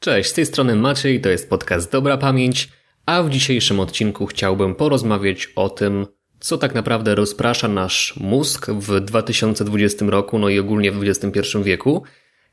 Cześć, z tej strony Maciej, to jest podcast Dobra Pamięć, a w dzisiejszym odcinku chciałbym porozmawiać o tym, co tak naprawdę rozprasza nasz mózg w 2020 roku, no i ogólnie w XXI wieku,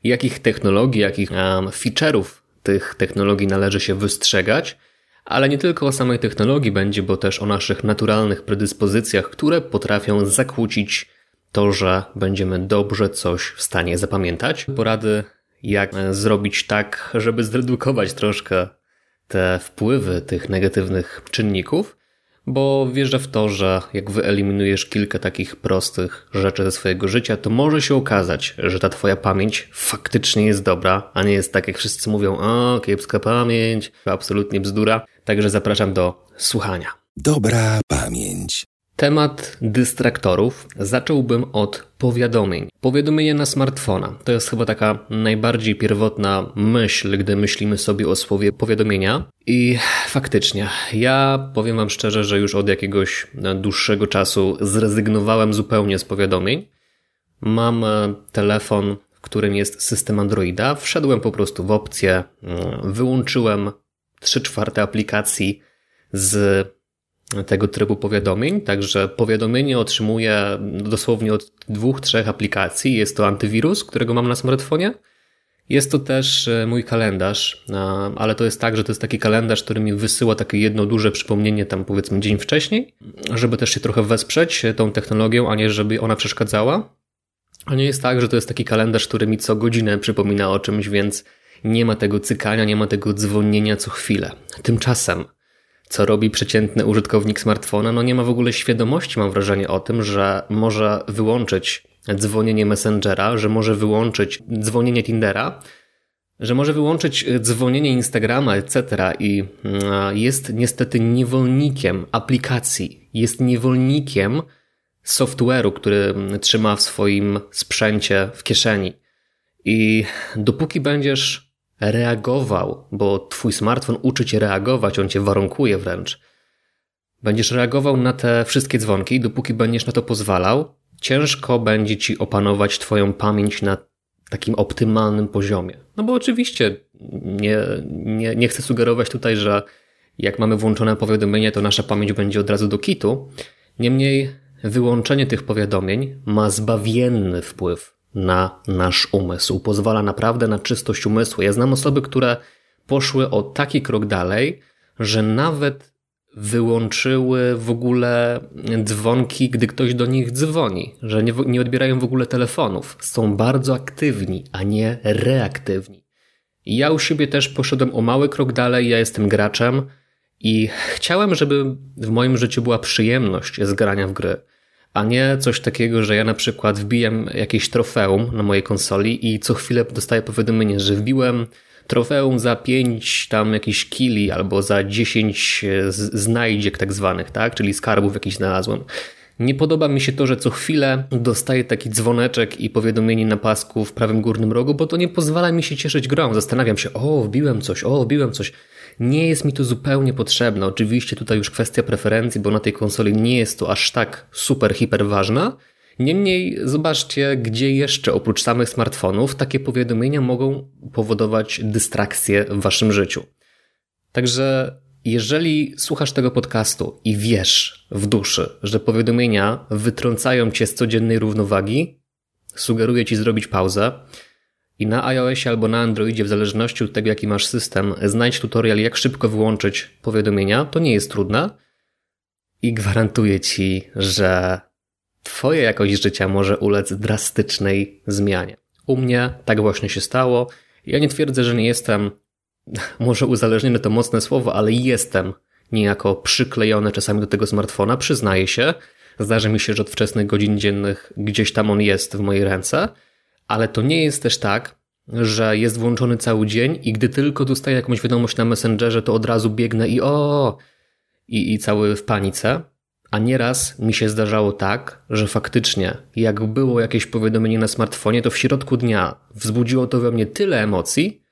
jakich technologii, jakich um, feature'ów tych technologii należy się wystrzegać, ale nie tylko o samej technologii będzie, bo też o naszych naturalnych predyspozycjach, które potrafią zakłócić to, że będziemy dobrze coś w stanie zapamiętać. Porady jak zrobić tak, żeby zredukować troszkę te wpływy tych negatywnych czynników, bo wierzę w to, że jak wyeliminujesz kilka takich prostych rzeczy ze swojego życia, to może się okazać, że ta twoja pamięć faktycznie jest dobra, a nie jest tak, jak wszyscy mówią, o, kiepska pamięć, absolutnie bzdura. Także zapraszam do słuchania. Dobra pamięć. Temat dystraktorów zacząłbym od powiadomień. Powiadomienie na smartfona to jest chyba taka najbardziej pierwotna myśl, gdy myślimy sobie o słowie powiadomienia. I faktycznie, ja powiem Wam szczerze, że już od jakiegoś dłuższego czasu zrezygnowałem zupełnie z powiadomień. Mam telefon, w którym jest system Androida. Wszedłem po prostu w opcję, mm, wyłączyłem 3 czwarte aplikacji z tego trybu powiadomień, także powiadomienie otrzymuję dosłownie od dwóch, trzech aplikacji. Jest to antywirus, którego mam na smartfonie. Jest to też e, mój kalendarz, ale to jest tak, że to jest taki kalendarz, który mi wysyła takie jedno duże przypomnienie tam powiedzmy dzień wcześniej, żeby też się trochę wesprzeć tą technologią, a nie żeby ona przeszkadzała. A nie jest tak, że to jest taki kalendarz, który mi co godzinę przypomina o czymś, więc nie ma tego cykania, nie ma tego dzwonienia co chwilę. Tymczasem co robi przeciętny użytkownik smartfona, no nie ma w ogóle świadomości, mam wrażenie, o tym, że może wyłączyć dzwonienie Messengera, że może wyłączyć dzwonienie Tindera, że może wyłączyć dzwonienie Instagrama, etc. I mm, jest niestety niewolnikiem aplikacji, jest niewolnikiem software'u, który trzyma w swoim sprzęcie w kieszeni. I dopóki będziesz reagował, bo twój smartfon uczy cię reagować, on cię warunkuje wręcz. Będziesz reagował na te wszystkie dzwonki, dopóki będziesz na to pozwalał, ciężko będzie ci opanować twoją pamięć na takim optymalnym poziomie. No bo oczywiście nie, nie, nie chcę sugerować tutaj, że jak mamy włączone powiadomienie, to nasza pamięć będzie od razu do kitu. Niemniej wyłączenie tych powiadomień ma zbawienny wpływ na nasz umysł. Pozwala naprawdę na czystość umysłu. Ja znam osoby, które poszły o taki krok dalej, że nawet wyłączyły w ogóle dzwonki, gdy ktoś do nich dzwoni, że nie, nie odbierają w ogóle telefonów. Są bardzo aktywni, a nie reaktywni. Ja u siebie też poszedłem o mały krok dalej, ja jestem graczem i chciałem, żeby w moim życiu była przyjemność z grania w gry a nie coś takiego, że ja na przykład wbijam jakieś trofeum na mojej konsoli i co chwilę dostaję powiadomienie, że wbiłem trofeum za 5 tam jakichś kili albo za 10 e, znajdziek tak zwanych, tak? Czyli skarbów jakiś znalazłem. Nie podoba mi się to, że co chwilę dostaję taki dzwoneczek i powiadomienie na pasku w prawym górnym rogu, bo to nie pozwala mi się cieszyć grą. Zastanawiam się, o, wbiłem coś, o, wbiłem coś. Nie jest mi to zupełnie potrzebne. Oczywiście tutaj już kwestia preferencji, bo na tej konsoli nie jest to aż tak super, hiper ważna. Niemniej zobaczcie, gdzie jeszcze oprócz samych smartfonów takie powiadomienia mogą powodować dystrakcję w waszym życiu. Także jeżeli słuchasz tego podcastu i wiesz w duszy, że powiadomienia wytrącają cię z codziennej równowagi, sugeruję ci zrobić pauzę i na iOSie albo na Androidzie, w zależności od tego, jaki masz system, znajdź tutorial, jak szybko wyłączyć powiadomienia. To nie jest trudne. I gwarantuję ci, że Twoja jakość życia może ulec drastycznej zmianie. U mnie tak właśnie się stało. Ja nie twierdzę, że nie jestem, może uzależniony to mocne słowo, ale jestem niejako przyklejony czasami do tego smartfona, przyznaję się. Zdarzy mi się, że od wczesnych godzin dziennych gdzieś tam on jest w mojej ręce ale to nie jest też tak, że jest włączony cały dzień i gdy tylko dostaję jakąś wiadomość na Messengerze, to od razu biegnę i o i, i cały w panice. A nieraz mi się zdarzało tak, że faktycznie, jak było jakieś powiadomienie na smartfonie, to w środku dnia wzbudziło to we mnie tyle emocji,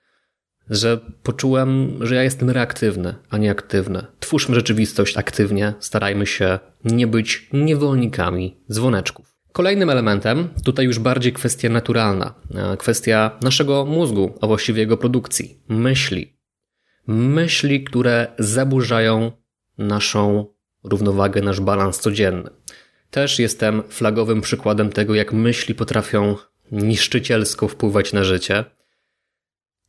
że poczułem, że ja jestem reaktywny, a nie aktywny. Twórzmy rzeczywistość aktywnie, starajmy się nie być niewolnikami dzwoneczków. Kolejnym elementem, tutaj już bardziej kwestia naturalna, e, kwestia naszego mózgu, a właściwie jego produkcji, myśli. Myśli, które zaburzają naszą równowagę, nasz balans codzienny. Też jestem flagowym przykładem tego, jak myśli potrafią niszczycielsko wpływać na życie.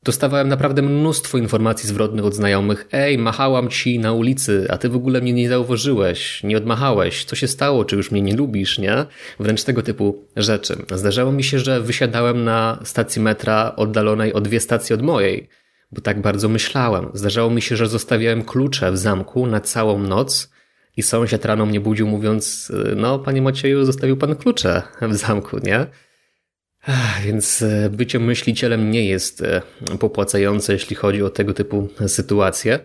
Dostawałem naprawdę mnóstwo informacji zwrotnych od znajomych. Ej, machałam ci na ulicy, a ty w ogóle mnie nie zauważyłeś, nie odmachałeś. Co się stało? Czy już mnie nie lubisz, nie? Wręcz tego typu rzeczy. Zdarzało mi się, że wysiadałem na stacji metra oddalonej o dwie stacje od mojej, bo tak bardzo myślałem. Zdarzało mi się, że zostawiałem klucze w zamku na całą noc i sąsiad rano mnie budził mówiąc, no panie Macieju, zostawił pan klucze w zamku, nie? Więc e, bycie myślicielem nie jest e, popłacające, jeśli chodzi o tego typu sytuacje.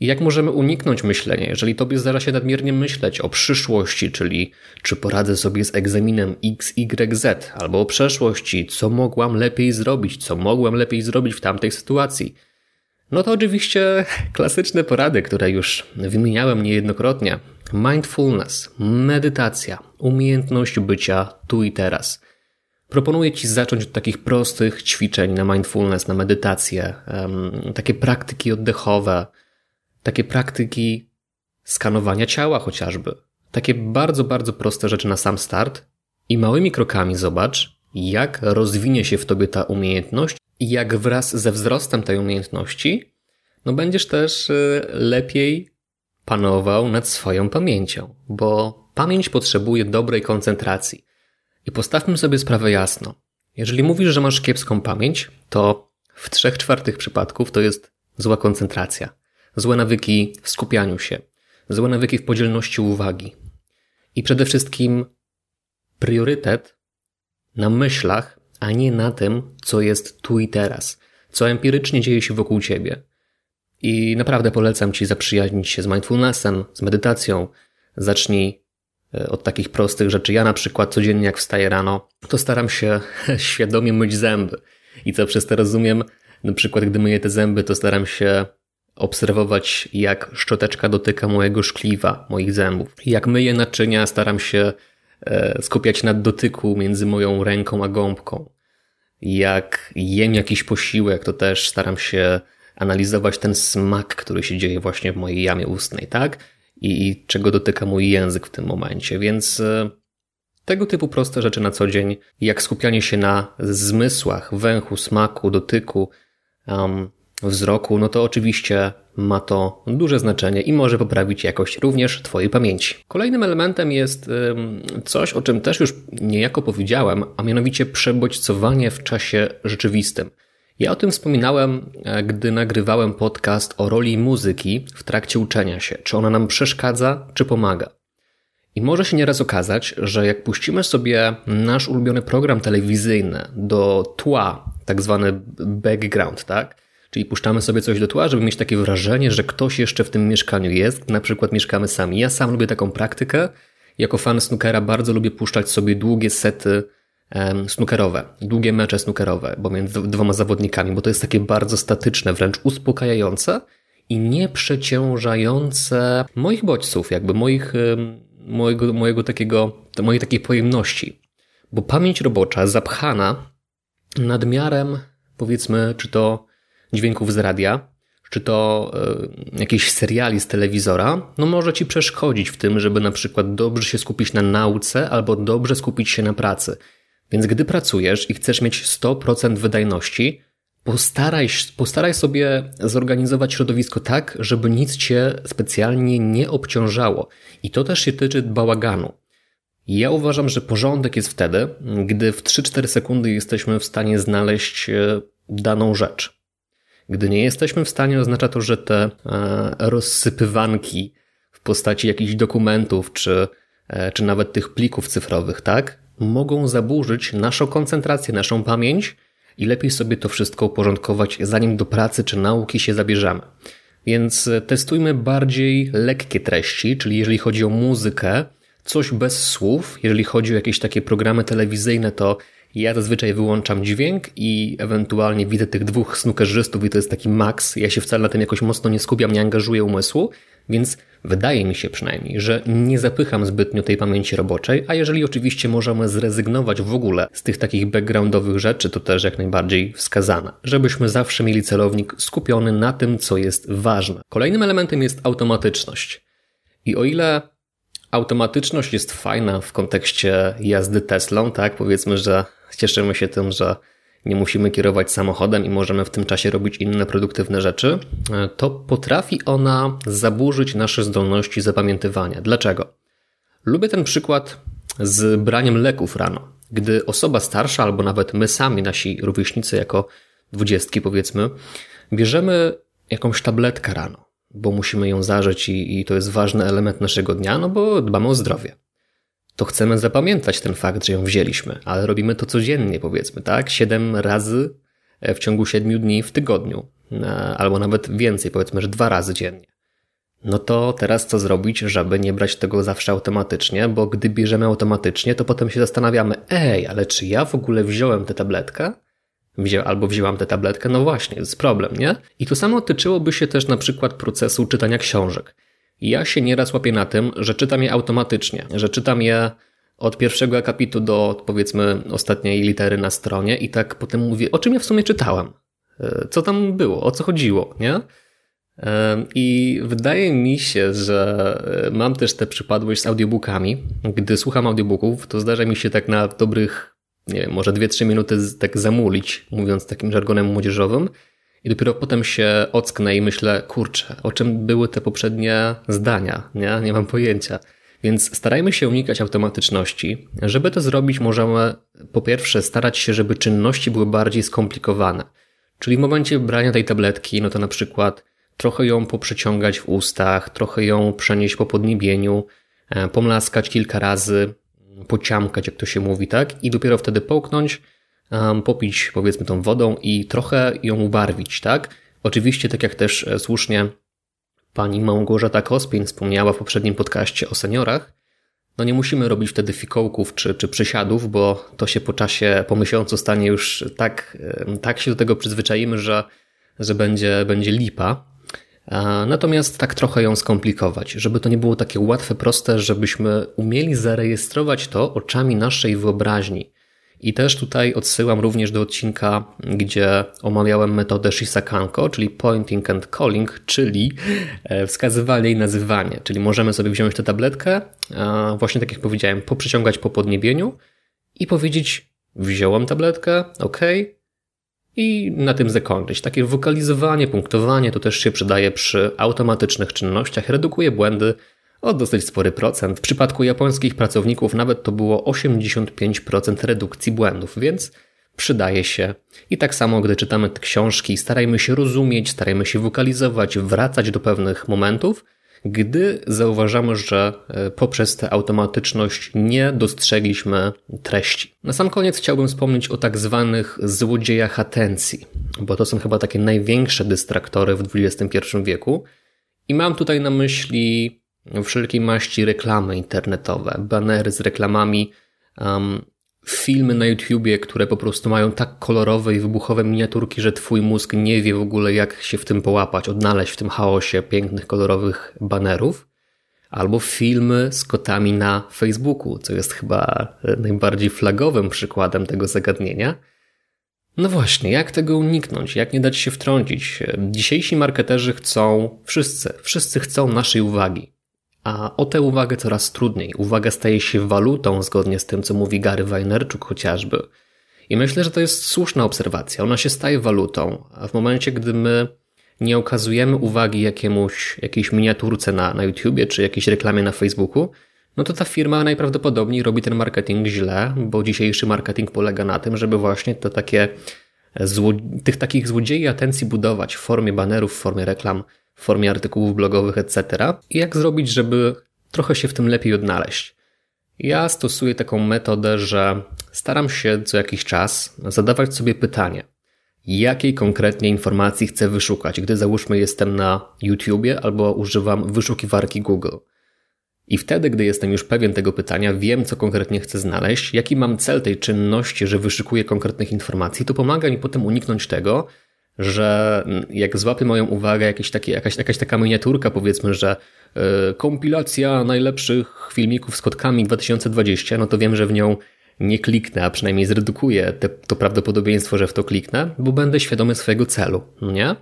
Jak możemy uniknąć myślenia, jeżeli tobie zdarza się nadmiernie myśleć o przyszłości, czyli czy poradzę sobie z egzaminem XYZ, albo o przeszłości, co mogłam lepiej zrobić, co mogłem lepiej zrobić w tamtej sytuacji. No to oczywiście klasyczne porady, które już wymieniałem niejednokrotnie. Mindfulness, medytacja, umiejętność bycia tu i teraz – Proponuję Ci zacząć od takich prostych ćwiczeń na mindfulness, na medytację, takie praktyki oddechowe, takie praktyki skanowania ciała chociażby. Takie bardzo, bardzo proste rzeczy na sam start i małymi krokami zobacz, jak rozwinie się w Tobie ta umiejętność i jak wraz ze wzrostem tej umiejętności, no będziesz też y, lepiej panował nad swoją pamięcią, bo pamięć potrzebuje dobrej koncentracji. I postawmy sobie sprawę jasno. Jeżeli mówisz, że masz kiepską pamięć, to w trzech czwartych przypadków to jest zła koncentracja, złe nawyki w skupianiu się, złe nawyki w podzielności uwagi. I przede wszystkim priorytet na myślach, a nie na tym, co jest tu i teraz, co empirycznie dzieje się wokół ciebie. I naprawdę polecam Ci zaprzyjaźnić się z mindfulnessem, z medytacją. Zacznij od takich prostych rzeczy. Ja na przykład codziennie jak wstaję rano, to staram się świadomie myć zęby. I co przez to rozumiem? Na przykład gdy myję te zęby, to staram się obserwować jak szczoteczka dotyka mojego szkliwa, moich zębów. Jak myję naczynia, staram się e, skupiać na dotyku między moją ręką a gąbką. Jak jem jakiś posiłek, to też staram się analizować ten smak, który się dzieje właśnie w mojej jamie ustnej, tak? I, i czego dotyka mój język w tym momencie. Więc e, tego typu proste rzeczy na co dzień, jak skupianie się na zmysłach, węchu, smaku, dotyku, um, wzroku, no to oczywiście ma to duże znaczenie i może poprawić jakość również Twojej pamięci. Kolejnym elementem jest coś, o czym też już niejako powiedziałem, a mianowicie przebodźcowanie w czasie rzeczywistym. Ja o tym wspominałem, e, gdy nagrywałem podcast o roli muzyki w trakcie uczenia się. Czy ona nam przeszkadza, czy pomaga? I może się nieraz okazać, że jak puścimy sobie nasz ulubiony program telewizyjny do tła, tak zwany background, tak? Czyli puszczamy sobie coś do tła, żeby mieć takie wrażenie, że ktoś jeszcze w tym mieszkaniu jest, na przykład mieszkamy sami. Ja sam lubię taką praktykę. Jako fan snookera bardzo lubię puszczać sobie długie sety snookerowe, długie mecze snookerowe, bo między dwoma zawodnikami, bo to jest takie bardzo statyczne, wręcz uspokajające i nieprzeciążające moich bodźców, jakby moich, mojego, mojego takiego, mojej takiej pojemności. Bo pamięć robocza zapchana nadmiarem, powiedzmy, czy to dźwięków z radia, czy to y, seriali z telewizora, no może ci przeszkodzić w tym, żeby na przykład dobrze się skupić na nauce albo dobrze skupić się na pracy. Więc gdy pracujesz i chcesz mieć 100% wydajności, postaraj, postaraj sobie zorganizować środowisko tak, żeby nic cię specjalnie nie obciążało. I to też się tyczy bałaganu. Ja uważam, że porządek jest wtedy, gdy w 3-4 sekundy jesteśmy w stanie znaleźć e, daną rzecz. Gdy nie jesteśmy w stanie, oznacza to, że te e, rozsypywanki w postaci jakichś dokumentów, czy, e, czy nawet tych plików cyfrowych, tak? Mogą zaburzyć naszą koncentrację, naszą pamięć i lepiej sobie to wszystko uporządkować, zanim do pracy czy nauki się zabierzemy. Więc e, testujmy bardziej lekkie treści, czyli jeżeli chodzi o muzykę, coś bez słów. Jeżeli chodzi o jakieś takie programy telewizyjne, to ja zazwyczaj wyłączam dźwięk i ewentualnie widzę tych dwóch snookerzystów i to jest taki maks. Ja się wcale na tym jakoś mocno nie skupiam, nie angażuję umysłu, Więc wydaje mi się przynajmniej, że nie zapycham zbytnio tej pamięci roboczej, a jeżeli oczywiście możemy zrezygnować w ogóle z tych takich backgroundowych rzeczy, to też jak najbardziej wskazane, żebyśmy zawsze mieli celownik skupiony na tym, co jest ważne. Kolejnym elementem jest automatyczność. I o ile automatyczność jest fajna w kontekście jazdy Teslą, tak, powiedzmy, że cieszymy się tym, że nie musimy kierować samochodem i możemy w tym czasie robić inne produktywne rzeczy, to potrafi ona zaburzyć nasze zdolności zapamiętywania. Dlaczego? Lubię ten przykład z braniem leków rano. Gdy osoba starsza, albo nawet my sami, nasi rówieśnicy, jako dwudziestki powiedzmy, bierzemy jakąś tabletkę rano, bo musimy ją zażyć i, i to jest ważny element naszego dnia, no bo dbamy o zdrowie to chcemy zapamiętać ten fakt, że ją wzięliśmy, ale robimy to codziennie, powiedzmy, tak? Siedem razy e, w ciągu siedmiu dni w tygodniu, albo nawet więcej, powiedzmy, że dwa razy dziennie. No to teraz co zrobić, żeby nie brać tego zawsze automatycznie, bo gdy bierzemy automatycznie, to potem się zastanawiamy, ej, ale czy ja w ogóle wziąłem tę tabletkę? Wzię, albo wzięłam tę tabletkę? No właśnie, jest problem, nie? I to samo tyczyłoby się też na przykład procesu czytania książek. Ja się nieraz łapię na tym, że czytam je automatycznie, że czytam je od pierwszego akapitu do powiedzmy ostatniej litery na stronie i tak potem mówię, o czym ja w sumie czytałem, e, co tam było, o co chodziło, nie? E, I wydaje mi się, że e, mam też tę przypadłość z audiobookami. Gdy słucham audiobooków, to zdarza mi się tak na dobrych, nie wiem, może 2-3 minuty tak zamulić, mówiąc takim żargonem młodzieżowym. I dopiero potem się ocknę i myślę, kurczę, o czym były te poprzednie zdania, nie? Nie mam pojęcia. Więc starajmy się unikać automatyczności. Żeby to zrobić, możemy po pierwsze starać się, żeby czynności były bardziej skomplikowane. Czyli w momencie brania tej tabletki, no to na przykład trochę ją poprzeciągać w ustach, trochę ją przenieść po podniebieniu, e, pomlaskać kilka razy, pociamkać, jak to się mówi, tak? I dopiero wtedy połknąć, popić powiedzmy tą wodą i trochę ją ubarwić, tak? Oczywiście, tak jak też e, słusznie pani Małgorzata Kospień wspomniała w poprzednim podcaście o seniorach, no nie musimy robić wtedy fikołków czy, czy przysiadów, bo to się po czasie, po miesiącu stanie już tak, tak się do tego przyzwyczaimy, że, że będzie, będzie lipa. Natomiast tak trochę ją skomplikować, żeby to nie było takie łatwe, proste, żebyśmy umieli zarejestrować to oczami naszej wyobraźni. I też tutaj odsyłam również do odcinka, gdzie omawiałem metodę Shisakanko, czyli pointing and calling, czyli e, wskazywanie i nazywanie. Czyli możemy sobie wziąć tę tabletkę, właśnie tak jak powiedziałem, poprzeciągać po podniebieniu i powiedzieć wziąłem tabletkę, ok, i na tym zakończyć. Takie wokalizowanie, punktowanie to też się przydaje przy automatycznych czynnościach, redukuje błędy, o dosyć spory procent. W przypadku japońskich pracowników nawet to było 85% redukcji błędów, więc przydaje się. I tak samo, gdy czytamy te książki, starajmy się rozumieć, starajmy się wokalizować, wracać do pewnych momentów, gdy zauważamy, że e, poprzez tę automatyczność nie dostrzegliśmy treści. Na sam koniec chciałbym wspomnieć o tak zwanych złodziejach atencji, bo to są chyba takie największe dystraktory w XXI wieku. I mam tutaj na myśli wszelkiej maści reklamy internetowe, banery z reklamami, um, filmy na YouTubie, które po prostu mają tak kolorowe i wybuchowe miniaturki, że twój mózg nie wie w ogóle jak się w tym połapać, odnaleźć w tym chaosie pięknych, kolorowych banerów. Albo filmy z kotami na Facebooku, co jest chyba najbardziej flagowym przykładem tego zagadnienia. No właśnie, jak tego uniknąć? Jak nie dać się wtrącić? Dzisiejsi marketerzy chcą, wszyscy, wszyscy chcą naszej uwagi. A o tę uwagę coraz trudniej. Uwaga staje się walutą, zgodnie z tym, co mówi Gary Vaynerchuk chociażby. I myślę, że to jest słuszna obserwacja. Ona się staje walutą, a w momencie, gdy my nie okazujemy uwagi jakiemuś, jakiejś miniaturce na, na YouTubie czy jakiejś reklamie na Facebooku, no to ta firma najprawdopodobniej robi ten marketing źle, bo dzisiejszy marketing polega na tym, żeby właśnie to takie zło, tych takich złodziei atencji budować w formie banerów, w formie reklam, w formie artykułów blogowych, etc. I jak zrobić, żeby trochę się w tym lepiej odnaleźć. Ja stosuję taką metodę, że staram się co jakiś czas zadawać sobie pytanie, jakiej konkretnie informacji chcę wyszukać, gdy załóżmy jestem na YouTubie albo używam wyszukiwarki Google. I wtedy, gdy jestem już pewien tego pytania, wiem, co konkretnie chcę znaleźć, jaki mam cel tej czynności, że wyszukuję konkretnych informacji, to pomaga mi potem uniknąć tego, że jak złapie moją uwagę jakieś takie, jakaś, jakaś taka miniaturka, powiedzmy, że y, kompilacja najlepszych filmików z kotkami 2020, no to wiem, że w nią nie kliknę, a przynajmniej zredukuję te, to prawdopodobieństwo, że w to kliknę, bo będę świadomy swojego celu, no nie?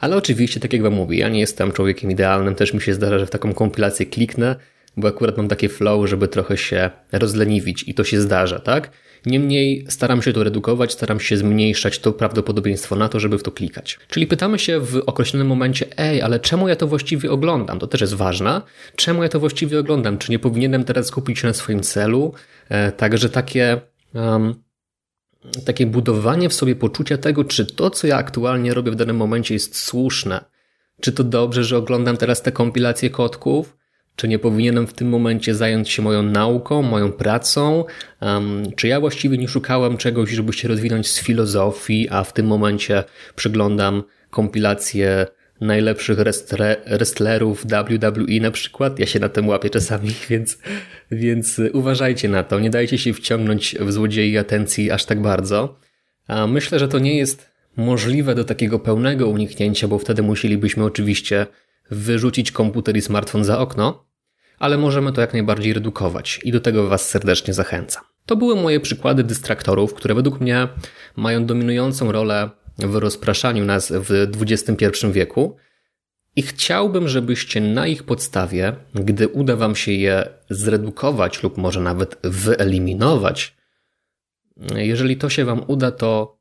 Ale oczywiście, tak jak wam mówię, ja nie jestem człowiekiem idealnym, też mi się zdarza, że w taką kompilację kliknę, bo akurat mam takie flow, żeby trochę się rozleniwić i to się zdarza, tak? Niemniej staram się to redukować, staram się zmniejszać to prawdopodobieństwo na to, żeby w to klikać. Czyli pytamy się w określonym momencie, ej, ale czemu ja to właściwie oglądam? To też jest ważne. Czemu ja to właściwie oglądam? Czy nie powinienem teraz skupić się na swoim celu? E, także takie, um, takie budowanie w sobie poczucia tego, czy to, co ja aktualnie robię w danym momencie jest słuszne. Czy to dobrze, że oglądam teraz te kompilacje kotków? Czy nie powinienem w tym momencie zająć się moją nauką, moją pracą? Um, czy ja właściwie nie szukałem czegoś, żeby się rozwinąć z filozofii, a w tym momencie przeglądam kompilacje najlepszych wrestlerów WWE na przykład. Ja się na tym łapię czasami, więc, więc uważajcie na to. Nie dajcie się wciągnąć w złodziei atencji aż tak bardzo. A myślę, że to nie jest możliwe do takiego pełnego uniknięcia, bo wtedy musielibyśmy oczywiście wyrzucić komputer i smartfon za okno, ale możemy to jak najbardziej redukować i do tego Was serdecznie zachęcam. To były moje przykłady dystraktorów, które według mnie mają dominującą rolę w rozpraszaniu nas w XXI wieku i chciałbym, żebyście na ich podstawie, gdy uda Wam się je zredukować lub może nawet wyeliminować, jeżeli to się Wam uda, to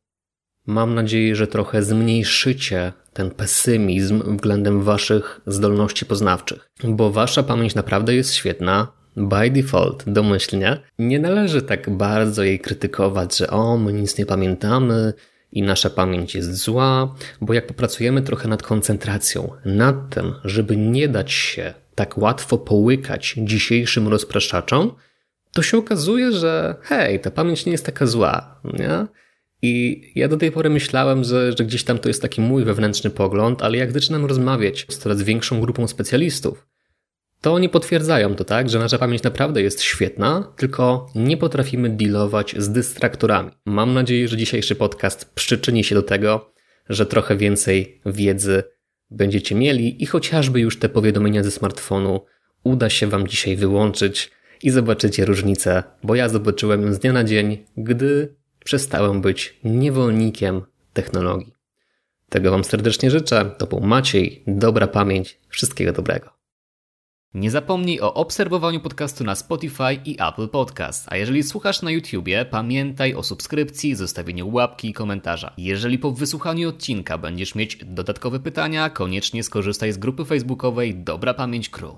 mam nadzieję, że trochę zmniejszycie ten pesymizm względem Waszych zdolności poznawczych, bo Wasza pamięć naprawdę jest świetna. By default, domyślnie, nie należy tak bardzo jej krytykować, że o, my nic nie pamiętamy, i nasza pamięć jest zła, bo jak popracujemy trochę nad koncentracją, nad tym, żeby nie dać się tak łatwo połykać dzisiejszym rozpraszaczom, to się okazuje, że hej, ta pamięć nie jest taka zła, nie? I ja do tej pory myślałem, że, że gdzieś tam to jest taki mój wewnętrzny pogląd, ale jak zaczynam rozmawiać z coraz większą grupą specjalistów, to oni potwierdzają to tak, że nasza pamięć naprawdę jest świetna, tylko nie potrafimy dealować z dystraktorami. Mam nadzieję, że dzisiejszy podcast przyczyni się do tego, że trochę więcej wiedzy będziecie mieli i chociażby już te powiadomienia ze smartfonu uda się Wam dzisiaj wyłączyć i zobaczycie różnicę, bo ja zobaczyłem ją z dnia na dzień, gdy przestałem być niewolnikiem technologii. Tego Wam serdecznie życzę. To był Maciej, dobra pamięć, wszystkiego dobrego. Nie zapomnij o obserwowaniu podcastu na Spotify i Apple Podcast. A jeżeli słuchasz na YouTubie, pamiętaj o subskrypcji, zostawieniu łapki i komentarza. Jeżeli po wysłuchaniu odcinka będziesz mieć dodatkowe pytania, koniecznie skorzystaj z grupy facebookowej Dobra Pamięć Crew.